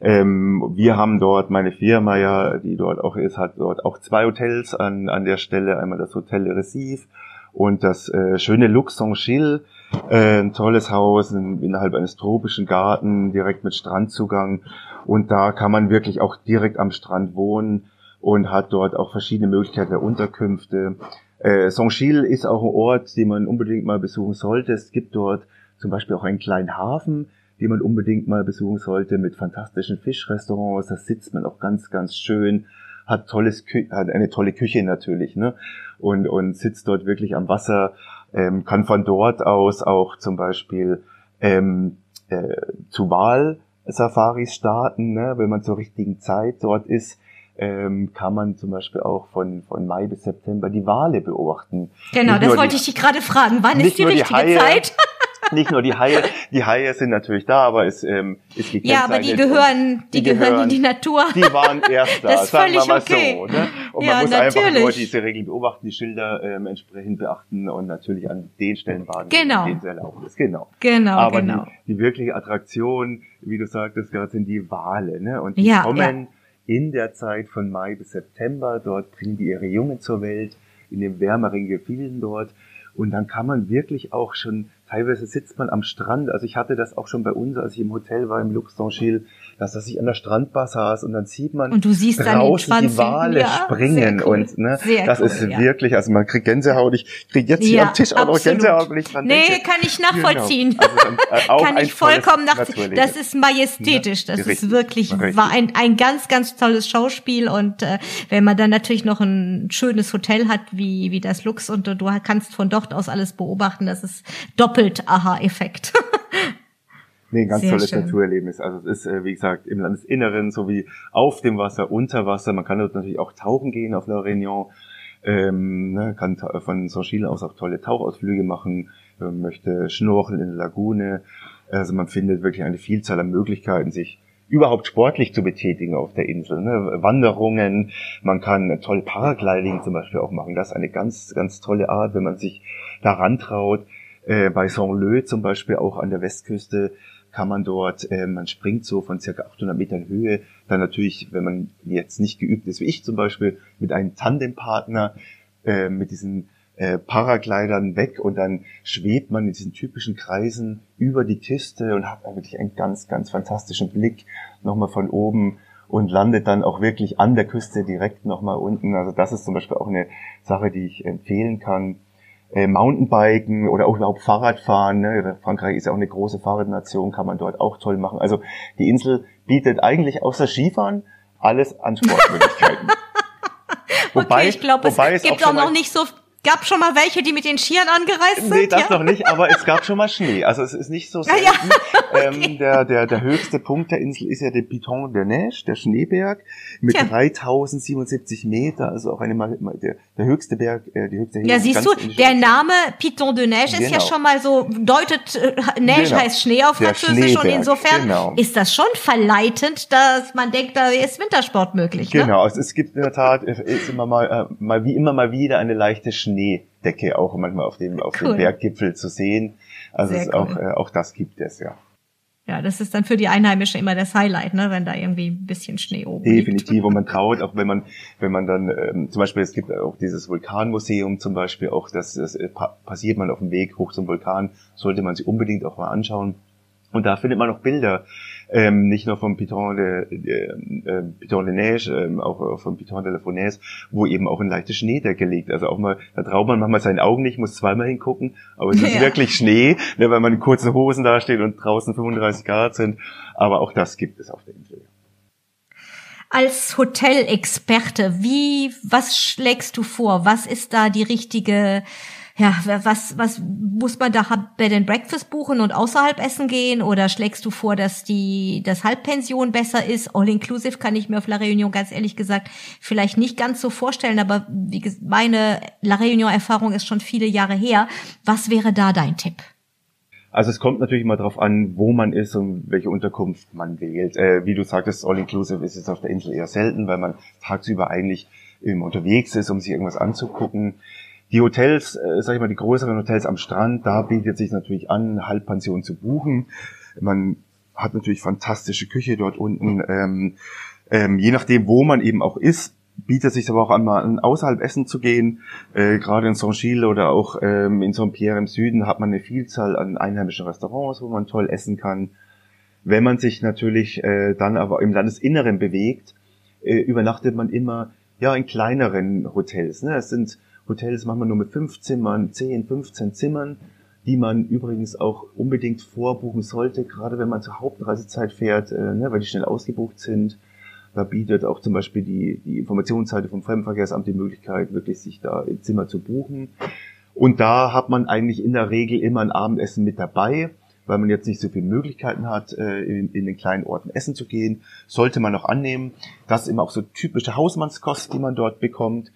Ähm, wir haben dort, meine Firma ja, die dort auch ist, hat dort auch zwei Hotels an, an der Stelle. Einmal das Hotel Recife und das äh, schöne Luxon-Chill. Äh, ein tolles Haus in, innerhalb eines tropischen Garten, direkt mit Strandzugang. Und da kann man wirklich auch direkt am Strand wohnen und hat dort auch verschiedene Möglichkeiten der Unterkünfte. Äh, Saint-Gilles ist auch ein Ort, den man unbedingt mal besuchen sollte. Es gibt dort zum Beispiel auch einen kleinen Hafen, den man unbedingt mal besuchen sollte mit fantastischen Fischrestaurants. Da sitzt man auch ganz, ganz schön, hat tolles, hat eine tolle Küche natürlich, ne? Und und sitzt dort wirklich am Wasser, ähm, kann von dort aus auch zum Beispiel ähm, äh, zu Wahlsafaris starten, ne? Wenn man zur richtigen Zeit dort ist ähm, kann man zum Beispiel auch von, von Mai bis September die Wale beobachten. Genau, das wollte die, ich dich gerade fragen. Wann ist die richtige Haie, Zeit? [laughs] nicht nur die Haie, die Haie sind natürlich da, aber es ähm, ist gekennzeichnet. Ja, aber die gehören, die, die gehören in die Natur. Die waren erst [laughs] da, das ist sagen völlig wir mal okay. so. Ne? Und ja, man muss natürlich. einfach nur diese Regeln beobachten, die Schilder ähm, entsprechend beachten und natürlich an den Stellen baden, genau. denen es erlaubt ist. Genau. Genau, aber genau. Die, die wirkliche Attraktion, wie du sagtest gerade, sind die Wale. Ne? Und die ja, kommen ja in der Zeit von Mai bis September. Dort bringen die ihre Jungen zur Welt, in den wärmeren Gefilden dort. Und dann kann man wirklich auch schon, teilweise sitzt man am Strand. Also ich hatte das auch schon bei uns, als ich im Hotel war, im Luxembourg dass er sich an der Strandbar saß und dann sieht man und du siehst draußen dann die Wale ja, springen cool. und ne, sehr das cool, ist ja. wirklich, also man kriegt Gänsehaut. Ich kriege jetzt hier am Tisch auch noch Gänsehaut, wenn ich dran Nee, denke. kann ich nachvollziehen. Genau. Also dann, äh, [laughs] auch kann ich vollkommen nachvollziehen. Das ist majestätisch. Das Richtig, ist wirklich richtig. war ein, ein ganz, ganz tolles Schauspiel und äh, wenn man dann natürlich noch ein schönes Hotel hat wie, wie das Lux und du kannst von dort aus alles beobachten, das ist doppelt Aha-Effekt. [laughs] Nee, ein ganz Sehr tolles schön. Naturerlebnis. Also es ist, äh, wie gesagt, im Landesinneren sowie auf dem Wasser, unter Wasser. Man kann dort natürlich auch tauchen gehen auf La Réunion. Ähm, ne, kann von Saint-Gilles aus auch tolle Tauchausflüge machen, man möchte schnorcheln in der Lagune. Also man findet wirklich eine Vielzahl an Möglichkeiten, sich überhaupt sportlich zu betätigen auf der Insel. Ne? Wanderungen, man kann toll Paragliding zum Beispiel auch machen. Das ist eine ganz, ganz tolle Art, wenn man sich daran traut. Äh, bei Saint-Leu zum Beispiel auch an der Westküste kann man dort, äh, man springt so von circa 800 Metern Höhe, dann natürlich, wenn man jetzt nicht geübt ist, wie ich zum Beispiel, mit einem Tandempartner, äh, mit diesen äh, Paraglidern weg und dann schwebt man in diesen typischen Kreisen über die Küste und hat wirklich einen ganz, ganz fantastischen Blick nochmal von oben und landet dann auch wirklich an der Küste direkt nochmal unten. Also das ist zum Beispiel auch eine Sache, die ich empfehlen kann äh, Mountainbiken oder auch überhaupt Fahrradfahren. Ne? Frankreich ist ja auch eine große Fahrradnation, kann man dort auch toll machen. Also die Insel bietet eigentlich außer Skifahren alles an Sportmöglichkeiten. [laughs] okay, ich glaube, wobei es gibt auch auch noch nicht so gab schon mal welche, die mit den Skiern angereist sind. Nee, das ja? noch nicht, aber es gab schon mal Schnee. Also es ist nicht so [laughs] selten. ja. ähm, der, der, der höchste Punkt der Insel ist ja der Piton de Neige, der Schneeberg, mit Tja. 3077 Meter, also auch eine, der, der höchste Berg, äh, die höchste Ja, siehst du, der. Name Piton de Neige ist ja Genau. schon mal so, deutet, äh, Neige Genau. heißt Schnee auf Der Französisch und Schneeberg, insofern genau. ist das schon verleitend, dass man denkt, da ist Wintersport möglich. Ne? Genau, also es gibt in der Tat, es ist immer mal, äh, mal wie immer mal wieder eine leichte Schneedecke auch manchmal auf dem, auf Cool. dem Berggipfel zu sehen. Also ist auch, cool. äh, auch das gibt es, ja. Ja, das ist dann für die Einheimischen immer das Highlight, ne, wenn da irgendwie ein bisschen Schnee oben liegt. Definitiv, und man traut, auch wenn man, wenn man dann, ähm, zum Beispiel, es gibt auch dieses Vulkanmuseum zum Beispiel, auch das, das äh, pa passiert man auf dem Weg hoch zum Vulkan, sollte man sich unbedingt auch mal anschauen. Und da findet man noch Bilder, ähm, nicht nur vom Piton de, de, äh, Piton de Neige, ähm, auch äh, vom Piton de la Fournaise, wo eben auch ein leichte Schneedecke liegt. Also auch mal, da traut man manchmal seinen Augen nicht, muss zweimal hingucken, aber es ist [laughs] Ja. wirklich Schnee, ne, weil man in kurzen Hosen dasteht und draußen 35 Grad sind. Aber auch das gibt es auf der Insel. Als Hotelexperte, wie, was schlägst du vor? Was ist da die richtige ja, was, was muss man da Bed and Breakfast buchen und außerhalb essen gehen? Oder schlägst du vor, dass die, das Halbpension besser ist? All inclusive kann ich mir auf La Réunion ganz ehrlich gesagt vielleicht nicht ganz so vorstellen, aber wie gesagt, meine La Réunion Erfahrung ist schon viele Jahre her. Was wäre da dein Tipp? Also es kommt natürlich immer darauf an, wo man ist und welche Unterkunft man wählt. Äh, wie du sagtest, All-Inclusive ist es auf der Insel eher selten, weil man tagsüber eigentlich eben unterwegs ist, um sich irgendwas anzugucken. Die Hotels, äh, sag ich mal, die größeren Hotels am Strand, da bietet sich natürlich an, Halbpension zu buchen. Man hat natürlich fantastische Küche dort unten. Ähm, ähm, je nachdem, wo man eben auch ist, bietet sich aber auch an, mal außerhalb essen zu gehen. Äh, gerade in Saint-Gilles oder auch ähm, in Saint-Pierre im Süden hat man eine Vielzahl an einheimischen Restaurants, wo man toll essen kann. Wenn man sich natürlich äh, dann aber im Landesinneren bewegt, äh, übernachtet man immer ja in kleineren Hotels. Ne? Es sind Hotels manchmal nur mit fünf Zimmern, zehn, 15 Zimmern, die man übrigens auch unbedingt vorbuchen sollte, gerade wenn man zur Hauptreisezeit fährt, äh, ne, weil die schnell ausgebucht sind. Da bietet auch zum Beispiel die, die Informationsseite vom Fremdenverkehrsamt die Möglichkeit, wirklich sich da ein Zimmer zu buchen. Und da hat man eigentlich in der Regel immer ein Abendessen mit dabei, weil man jetzt nicht so viele Möglichkeiten hat, äh, in, in den kleinen Orten essen zu gehen. Sollte man noch annehmen. Das ist immer auch so typische Hausmannskost, die man dort bekommt.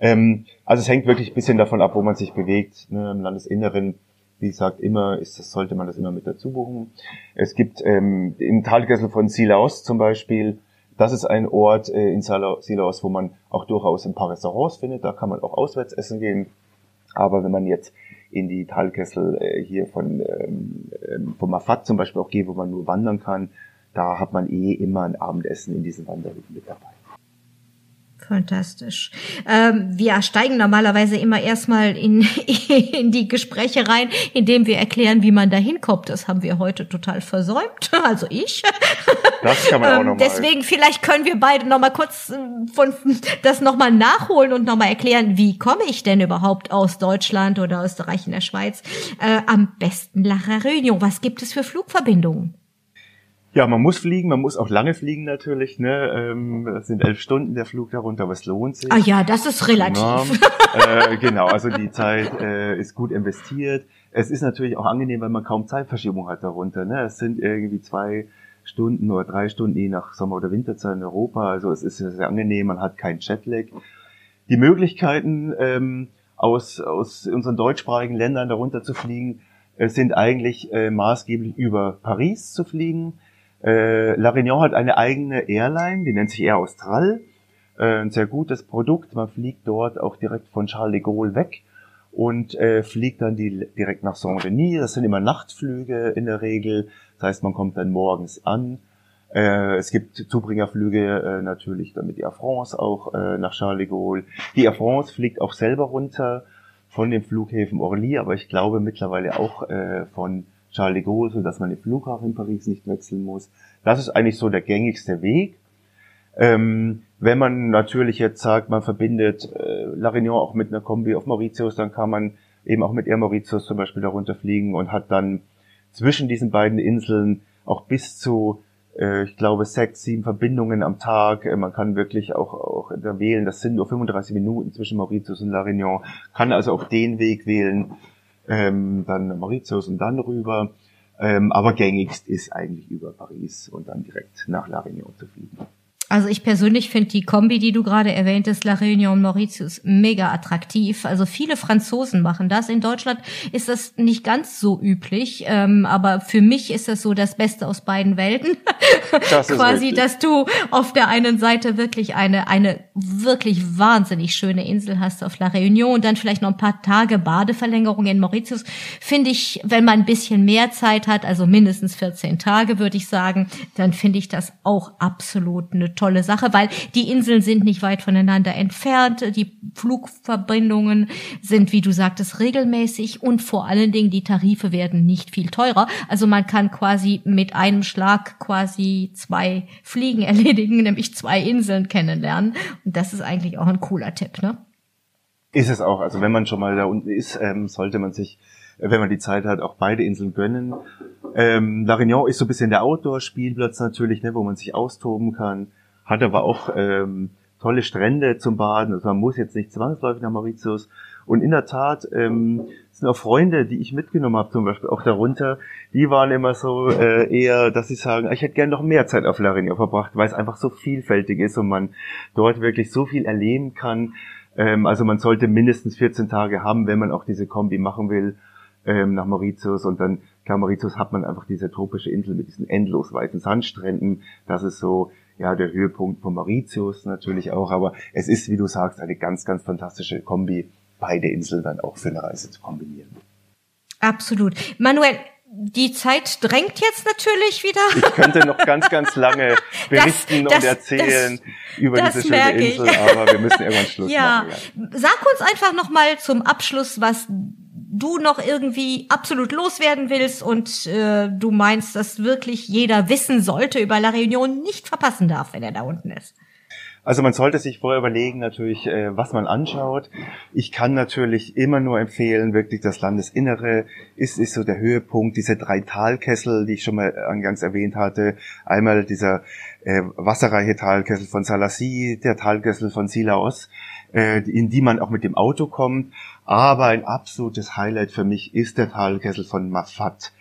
Ähm, also es hängt wirklich ein bisschen davon ab, wo man sich bewegt. Ne, Im Landesinneren wie gesagt, immer ist das, sollte man das immer mit dazu buchen. Es gibt ähm, im Talkessel von Silaos zum Beispiel das ist ein Ort äh, in Silos, wo man auch durchaus ein paar Restaurants findet. Da kann man auch auswärts essen gehen. Aber wenn man jetzt in die Talkessel äh, hier von ähm, ähm, vom Mafat zum Beispiel auch geht, wo man nur wandern kann, da hat man eh immer ein Abendessen in diesen Wanderhütten mit dabei. Fantastisch. Ähm, wir steigen normalerweise immer erstmal in, [laughs] in die Gespräche rein, indem wir erklären, wie man da hinkommt. Das haben wir heute total versäumt. [laughs] Also ich. Das kann man auch nochmal. Deswegen vielleicht können wir beide nochmal kurz äh, von [laughs] das nochmal nachholen und nochmal erklären, wie komme ich denn überhaupt aus Deutschland oder Österreich in der Schweiz äh, am besten nach La Réunion? Was gibt es für Flugverbindungen? Ja, man muss fliegen, man muss auch lange fliegen natürlich. Ne? Ähm, das sind elf Stunden der Flug darunter, aber es lohnt sich. Ah ja, das ist relativ. Ja, [laughs] äh, genau, also die Zeit äh, ist gut investiert. Es ist natürlich auch angenehm, weil man kaum Zeitverschiebung hat darunter. Ne? Es sind irgendwie zwei Stunden oder drei Stunden je nach Sommer- oder Winterzeit in Europa. Also es ist sehr angenehm, man hat keinen Jetlag. Die Möglichkeiten ähm, aus, aus unseren deutschsprachigen Ländern darunter zu fliegen, äh, sind eigentlich äh, maßgeblich über Paris zu fliegen äh, La Réunion hat eine eigene Airline, die nennt sich Air Austral. Äh, ein sehr gutes Produkt. Man fliegt dort auch direkt von Charles de Gaulle weg und äh, fliegt dann die, direkt nach Saint-Denis. Das sind immer Nachtflüge in der Regel. Das heißt, man kommt dann morgens an. Äh, es gibt Zubringerflüge äh, natürlich dann mit Air France auch äh, nach Charles de Gaulle. Die Air France fliegt auch selber runter von den Flughäfen Orly, aber ich glaube mittlerweile auch äh, von Charles de Gaulle, so dass man den Flughafen in Paris nicht wechseln muss. Das ist eigentlich so der gängigste Weg. Ähm, wenn man natürlich jetzt sagt, man verbindet äh, La Réunion auch mit einer Kombi auf Mauritius, dann kann man eben auch mit Air Mauritius zum Beispiel darunter fliegen und hat dann zwischen diesen beiden Inseln auch bis zu, äh, ich glaube, sechs, sieben Verbindungen am Tag. Äh, man kann wirklich auch, auch da wählen, das sind nur 35 Minuten zwischen Mauritius und La Réunion, kann also auch den Weg wählen, ähm, dann Mauritius und dann rüber. Ähm, aber gängigst ist eigentlich über Paris und dann direkt nach La Réunion zu fliegen. Also ich persönlich finde die Kombi, die du gerade erwähntest, La Réunion Mauritius, mega attraktiv. Also viele Franzosen machen das. In Deutschland ist das nicht ganz so üblich, ähm, aber für mich ist das so das Beste aus beiden Welten. Das [laughs] Quasi, richtig. dass du auf der einen Seite wirklich eine eine wirklich wahnsinnig schöne Insel hast auf La Réunion und dann vielleicht noch ein paar Tage Badeverlängerung in Mauritius. Finde ich, wenn man ein bisschen mehr Zeit hat, also mindestens 14 Tage, würde ich sagen, dann finde ich das auch absolut eine tolle Sache, weil die Inseln sind nicht weit voneinander entfernt, die Flugverbindungen sind, wie du sagtest, regelmäßig und vor allen Dingen die Tarife werden nicht viel teurer. Also man kann quasi mit einem Schlag quasi zwei Fliegen [laughs] erledigen, nämlich zwei Inseln kennenlernen. Das ist eigentlich auch ein cooler Tipp, ne? Ist es auch. Also wenn man schon mal da unten ist, ähm, sollte man sich, wenn man die Zeit hat, auch beide Inseln gönnen. Ähm, La Réunion ist so ein bisschen der Outdoor-Spielplatz natürlich, ne, wo man sich austoben kann hat aber auch ähm, tolle Strände zum Baden. Also man muss jetzt nicht zwangsläufig nach Mauritius. Und in der Tat ähm, sind auch Freunde, die ich mitgenommen habe, zum Beispiel auch darunter, die waren immer so äh, eher, dass sie sagen, ich hätte gerne noch mehr Zeit auf La Réunion verbracht, weil es einfach so vielfältig ist und man dort wirklich so viel erleben kann. Ähm, also man sollte mindestens 14 Tage haben, wenn man auch diese Kombi machen will ähm, nach Mauritius und dann klar, Mauritius hat man einfach diese tropische Insel mit diesen endlos weißen Sandstränden. Das ist so ja der Höhepunkt von Mauritius natürlich auch, aber es ist, wie du sagst, eine ganz, ganz fantastische Kombi beide Inseln dann auch für eine Reise zu kombinieren. Absolut. Manuel, die Zeit drängt jetzt natürlich wieder. Ich könnte noch ganz, ganz lange [laughs] berichten das, das, und erzählen das, über diese schöne Insel, aber wir müssen irgendwann Schluss ja. machen. Ja. Sag uns einfach noch mal zum Abschluss, was du noch irgendwie absolut loswerden willst und äh, du meinst, dass wirklich jeder wissen sollte über La Réunion, nicht verpassen darf, wenn er da unten ist. Also man sollte sich vorher überlegen natürlich, äh, was man anschaut. Ich kann natürlich immer nur empfehlen, wirklich das Landesinnere ist, ist so der Höhepunkt, diese drei Talkessel, die ich schon mal angangs erwähnt hatte. Einmal dieser äh, wasserreiche Talkessel von Salassi, der Talkessel von Silaos, äh, in die man auch mit dem Auto kommt. Aber ein absolutes Highlight für mich ist der Talkessel von Mafat.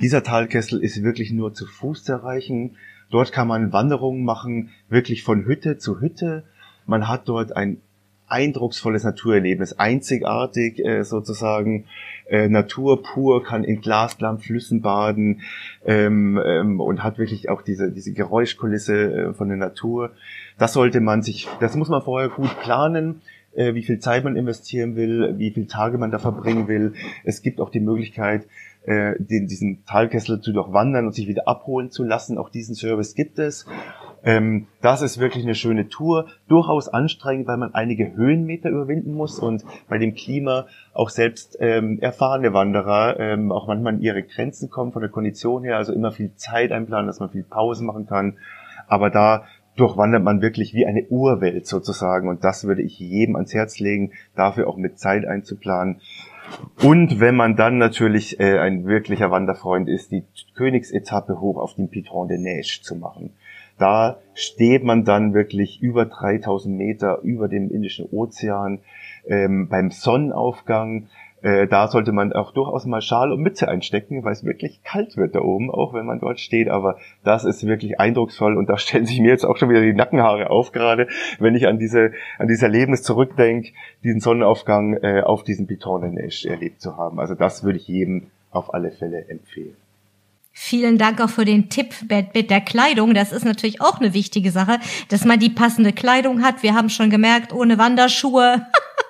Dieser Talkessel ist wirklich nur zu Fuß zu erreichen. Dort kann man Wanderungen machen, wirklich von Hütte zu Hütte. Man hat dort ein eindrucksvolles Naturerlebnis, einzigartig äh, sozusagen, äh, Natur pur, kann in glasklaren Flüssen baden ähm, ähm, und hat wirklich auch diese, diese Geräuschkulisse äh, von der Natur. Das sollte man sich, das muss man vorher gut planen, äh, wie viel Zeit man investieren will, wie viele Tage man da verbringen will. Es gibt auch die Möglichkeit, äh, den, diesen Talkessel zu durchwandern und sich wieder abholen zu lassen. Auch diesen Service gibt es. Ähm, das ist wirklich eine schöne Tour, durchaus anstrengend, weil man einige Höhenmeter überwinden muss und bei dem Klima auch selbst ähm, erfahrene Wanderer ähm, auch manchmal an ihre Grenzen kommen von der Kondition her, also immer viel Zeit einplanen, dass man viel Pause machen kann. Aber da durchwandert man wirklich wie eine Urwelt sozusagen und das würde ich jedem ans Herz legen, dafür auch mit Zeit einzuplanen. Und wenn man dann natürlich äh, ein wirklicher Wanderfreund ist, die Königsetappe hoch auf den Piton de Neige zu machen. Da steht man dann wirklich über 3000 Meter über dem Indischen Ozean ähm, beim Sonnenaufgang äh, da sollte man auch durchaus mal Schal und Mütze einstecken, weil es wirklich kalt wird da oben, auch wenn man dort steht. Aber das ist wirklich eindrucksvoll und da stellen sich mir jetzt auch schon wieder die Nackenhaare auf, gerade wenn ich an diese an dieses Erlebnis zurückdenke, diesen Sonnenaufgang äh, auf diesem Pitonennesch erlebt zu haben. Also das würde ich jedem auf alle Fälle empfehlen. Vielen Dank auch für den Tipp mit der Kleidung. Das ist natürlich auch eine wichtige Sache, dass man die passende Kleidung hat. Wir haben schon gemerkt, ohne Wanderschuhe [laughs]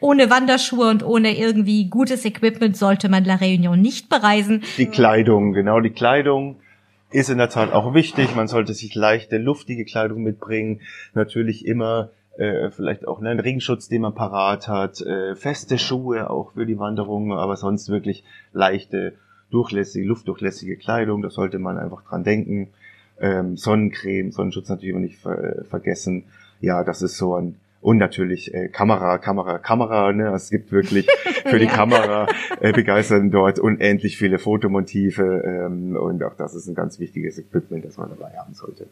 ohne Wanderschuhe und ohne irgendwie gutes Equipment sollte man La Réunion nicht bereisen. Die Kleidung, genau, die Kleidung ist in der Tat auch wichtig. Man sollte sich leichte, luftige Kleidung mitbringen. Natürlich immer äh, vielleicht auch ne, einen Regenschutz, den man parat hat, äh, feste Schuhe auch für die Wanderung, aber sonst wirklich leichte, durchlässige, luftdurchlässige Kleidung. Da sollte man einfach dran denken. Ähm, Sonnencreme, Sonnenschutz natürlich nicht ver vergessen. Ja, das ist so ein und natürlich äh, Kamera, Kamera, Kamera. Ne? Es gibt wirklich für die [laughs] ja. Kamera äh, begeistern dort unendlich viele Fotomotive ähm, und auch das ist ein ganz wichtiges Equipment, das man dabei haben sollte.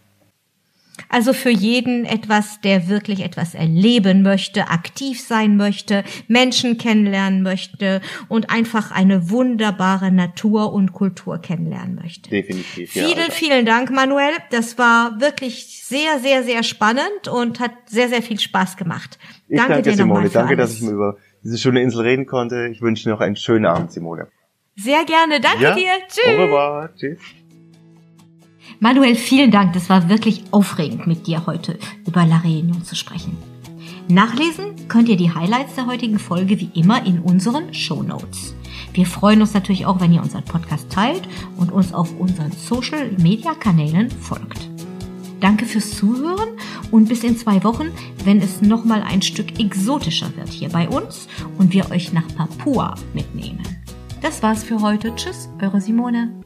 Also für jeden etwas, der wirklich etwas erleben möchte, aktiv sein möchte, Menschen kennenlernen möchte und einfach eine wunderbare Natur und Kultur kennenlernen möchte. Definitiv. Ja, vielen, vielen Dank, Manuel. Das war wirklich sehr, sehr, sehr spannend und hat sehr, sehr viel Spaß gemacht. Ich danke, danke dir Simone. Danke, alles. dass ich mal über diese schöne Insel reden konnte. Ich wünsche dir noch einen schönen Abend, Simone. Sehr gerne. Danke ja. dir. Tschüss. Revoir. Tschüss. Manuel, vielen Dank. Das war wirklich aufregend, mit dir heute über La Réunion zu sprechen. Nachlesen könnt ihr die Highlights der heutigen Folge wie immer in unseren Show Notes. Wir freuen uns natürlich auch, wenn ihr unseren Podcast teilt und uns auf unseren Social Media Kanälen folgt. Danke fürs Zuhören und bis in zwei Wochen, wenn es nochmal ein Stück exotischer wird hier bei uns und wir euch nach Papua mitnehmen. Das war's für heute. Tschüss, eure Simone.